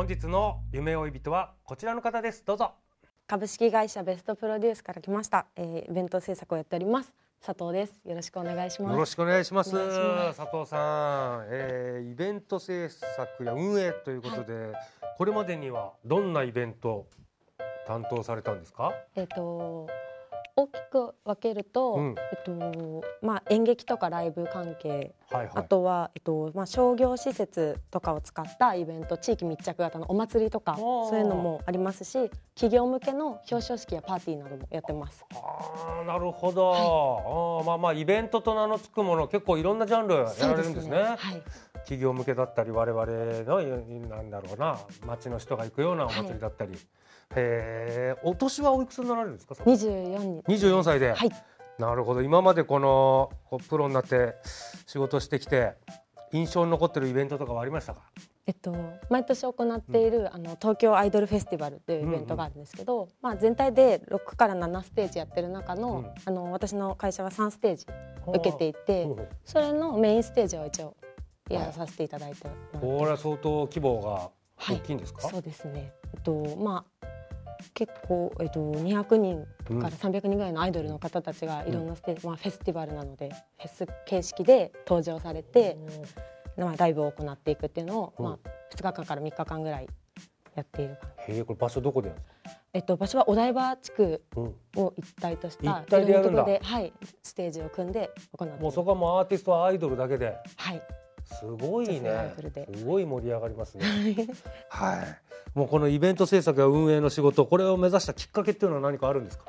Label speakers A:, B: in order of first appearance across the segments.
A: 本日の夢追い人はこちらの方です。どうぞ。
B: 株式会社ベストプロデュースから来ました、えー、イベント制作をやっております。佐藤です。よろしくお願いします。
A: よろしくお願いします。
B: ます。
A: 佐藤さん、えー、イベント制作や運営ということで、これまでにはどんなイベント担当されたんですか？
B: えっ、と大きく分けると、
A: うん。
B: えっとまあ演劇とかライブ関係、
A: はいはい。
B: あとはえっとまあ商業施設とかを使ったイベント地域密着型のお祭りとかそういうのもありますし企業向けの表彰式やパーティーなどもやってます。
A: ああなるほど、あーまあまあイベントと名の付くもの結構いろんなジャンルやられるんですね。
B: はい
A: 企業向けだったり我々のなんだろうな町の人が行くようなお祭りだったり、へえお年はおいくつになられるんですか？
B: 二十四に。
A: 24歳で、
B: はい。
A: なるほど。今までこのこうプロになって仕事してきて印象に残ってるイベントとかはありましたか？
B: えっと、毎年行っている、あの東京アイドルフェスティバルというイベントがあるんですけど、まあ、全体で6から7ステージやってる中の,、
A: うん。
B: あの私の会社は3ステージ受けていてそれのメインステージを一応やらさせていただいてもらって
A: これは相当規模が
B: はい。
A: 大きいんですか、
B: そうですね、えっとまあ、結構、えっと、200人から300人ぐらいのアイドルの方たちがいろんなステージ、まあ、フェスティバルなのでフェス形式で登場されて、まあ、ライブを行っていくっていうのを、
A: うん。
B: まあ、2日間から3日間ぐらいやっている
A: へえこれ場所どこでやるんですか、
B: えっと、場所はお台場地区
A: うん。
B: を一体とした
A: 一体でやるんだ。
B: いろんなところで、はい、ステージを組んで行っています
A: もうそこはもうアーティストはアイドルだけで
B: はい、
A: すごいね。
B: す
A: ごい盛り上がりますね。はい。もうこのイベント制作や運営の仕事これを目指したきっかけっていうのは何かあるんですか？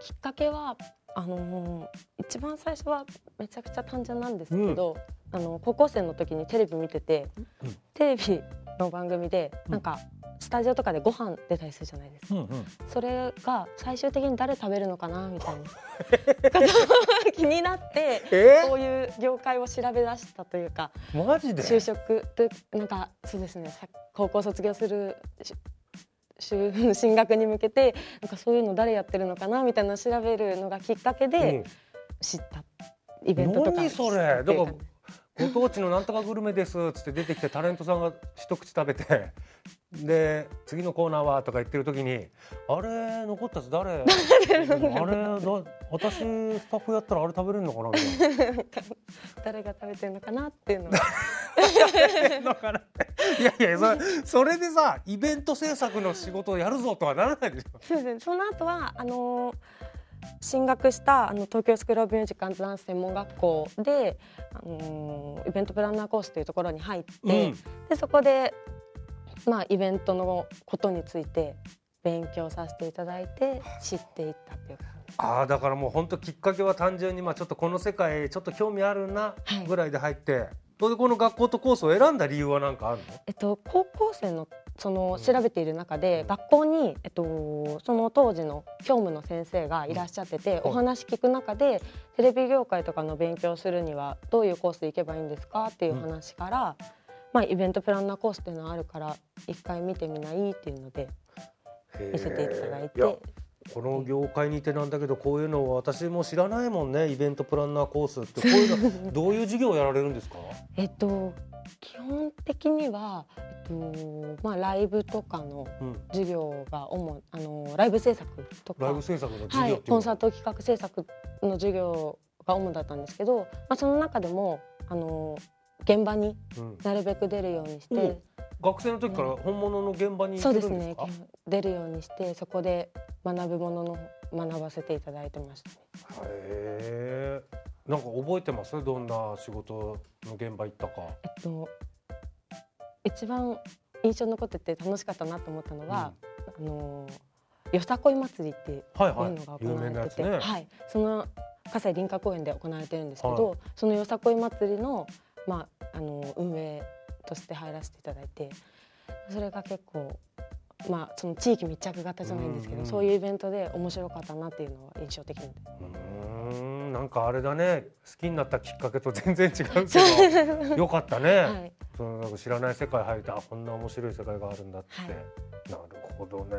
B: きっかけはあのー一番最初はめちゃくちゃ単純なんですけど、あの高校生の時にテレビ見てて、
A: うん。
B: テレビの番組でなんかスタジオとかでご飯出たりするじゃないですか、それが最終的に誰食べるのかなみたいな 気になって
A: え？
B: そういう業界を調べ出したというか
A: マジで？
B: 就職となんかそうですねさ高校卒業する進学に向けてなんかそういうの誰やってるのかなみたいなのを調べるのがきっかけで知ったイベントとか
A: 何それ？だからご当地のなんとかグルメですっつって出てきてタレントさんが一口食べてで次のコーナーはとか言ってる時にあれ残ったやつ誰？あれだ私スタッフやったらあれ食べれるのかな？みたいな。
B: 誰が食べてるのかなっていうのを。
A: いやいやそれそれでさイベント制作の仕事をやるぞとはならないでしょ。
B: そうですね。その後はあのー進学したあの東京スクール・オブ・ミュージック・アンド・ダンス専門学校で、あのーイベントプランナーコースというところに入って、
A: うん。
B: でそこで、まあ、イベントのことについて勉強させていただいて知っていったというか
A: ああだからもう本当きっかけは単純にまあちょっとこの世界ちょっと興味あるな
B: はい。
A: ぐらいで入って、それでこの学校とコースを選んだ理由は何かあるの？
B: えっと、高校生のその調べている中で、学校に、えっと、その当時の教務の先生がいらっしゃってて、
A: うん
B: お話聞く中でテレビ業界とかの勉強するにはどういうコースで行けばいいんですかっていう話から、まあ、イベントプランナーコースっていうのがあるから一回見てみないっていうので見せていただいて。
A: この業界にいてなんだけどこういうのは私も知らないもんねイベントプランナーコースって。こういうの どういう授業をやられるんですか？
B: えっと基本的には、えっとまあ、ライブとかの
A: うん。
B: 授業が主あのライブ制作とか
A: ライブ制作の授
B: は？い、
A: 業
B: コンサート企画制作の授業が主だったんですけど、まあ、その中でもあの現場に
A: うん。
B: なるべく出るようにして、
A: う。ん学生の時から本物の現場に
B: そう
A: です
B: ね
A: か。
B: 出るようにしてそこで学ぶものの学ばせていただいてましたね。
A: へえ。なんか覚えてます？どんな仕事の現場行ったか。
B: えっと一番印象に残ってて楽しかったなと思ったのは、あのよさこい祭りっていう
A: はいはい
B: のが。行
A: 有
B: われてて、
A: 名なやつね。
B: はい、その葛西臨海公園で行われてるんですけど、
A: は
B: そのよさこい祭りのまああの運営として入らせていただいてそれが結構まあその地域密着型じゃないんですけど、
A: うんうん
B: そういうイベントで面白かったなっていうのは印象的で
A: うーんなんかあれだね好きになったきっかけと全然違うけどよかったね、
B: はい。
A: そのなんか知らない世界入ってあこんな面白い世界があるんだって、
B: はい。
A: なるほどね。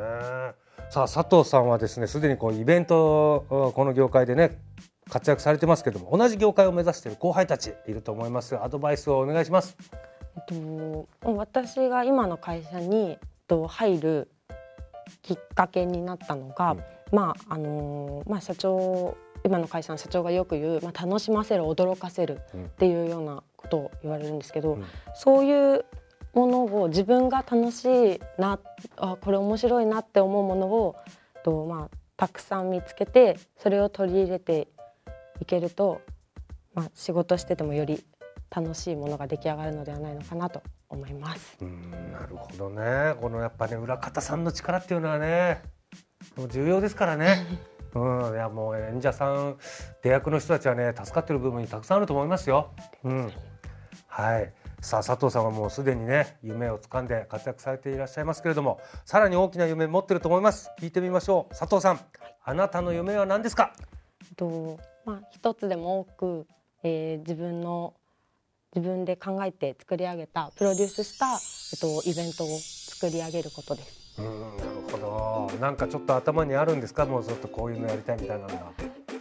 A: さあ佐藤さんはですねすでにこうイベントこの業界でね活躍されてますけども同じ業界を目指している後輩たちいると思います。アドバイスをお願いします。
B: えっと、私が今の会社にと入るきっかけになったのが、
A: うん。
B: まああのまあ社長今の会社の社長がよく言う、まあ、楽しませる驚かせるっていうようなことを言われるんですけど、
A: うん
B: そういうものを自分が楽しいなあこれ面白いなって思うものをと、まあ、たくさん見つけてそれを取り入れていけると、まあ、仕事しててもより楽しいものが出来上がるのではないのかなと思います。
A: うんなるほどねこのやっぱね裏方さんの力っていうのはねもう重要ですからね。うん、いやもう演者さん出役の人たちはね助かってる部分にたくさんあると思いますよ。うん、はい。さあ佐藤さんはもうすでにね夢を掴んで活躍されていらっしゃいますけれどもさらに大きな夢持ってると思います。聞いてみましょう。佐藤さんあなたの夢は何ですか？
B: とまあ、一つでも多く、えー自分の自分で考えて作り上げたプロデュースした、えっと、イベントを作り上げることです。
A: うんどなんかちょっと頭にあるんですか？もうちょっとこういうのやりたいみたいなのが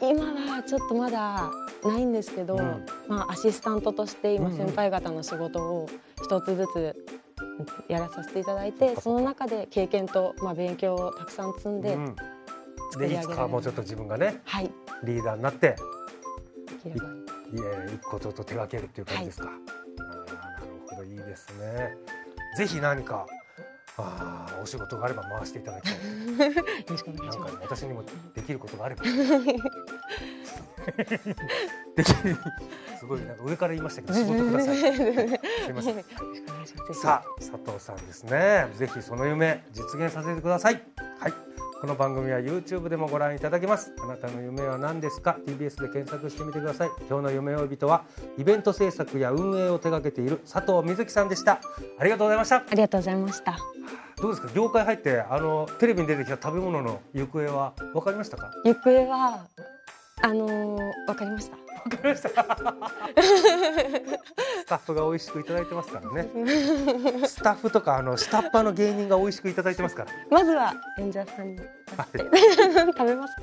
B: 今はちょっとまだないんですけど、
A: うん。
B: まあ、アシスタントとして今
A: うんうん。
B: 先輩方の仕事を一つずつやらさせていただいて、
A: か
B: その中で経験と、まあ、勉強をたくさん積んで
A: うん。
B: 作り
A: でいつ
B: 上げる
A: かはもうちょっと自分がね
B: はい。
A: リーダーになって
B: できれば。
A: いえ一個ちょっと手掛けるっていう感じですか、あーなるほど。いいですね。ぜひ何かあーお仕事があれば回していただきたい。なんかね。私にもできることがあれば。できる。すごいなんか上から言いましたけど仕事ください。すいません。さあ佐藤さんですね。ぜひその夢実現させてください。はいこの番組は YouTube でもご覧いただけます。あなたの夢は何ですか？TBS で検索してみてください。今日の夢追い人はイベント制作や運営を手掛けている佐藤瑞希さんでした。ありがとうございました。
B: ありがとうございました。
A: どうですか？業界入ってあのテレビに出てきた食べ物の行方は分かりましたか？
B: 行方はあのー、わかりました。
A: 分かりましたスタッフが美味しくいただいてますからね。スタッフとかあの下っ端の芸人が美味しくいただいてますから。
B: まずは演者さんに。
A: はい。
B: 食べますか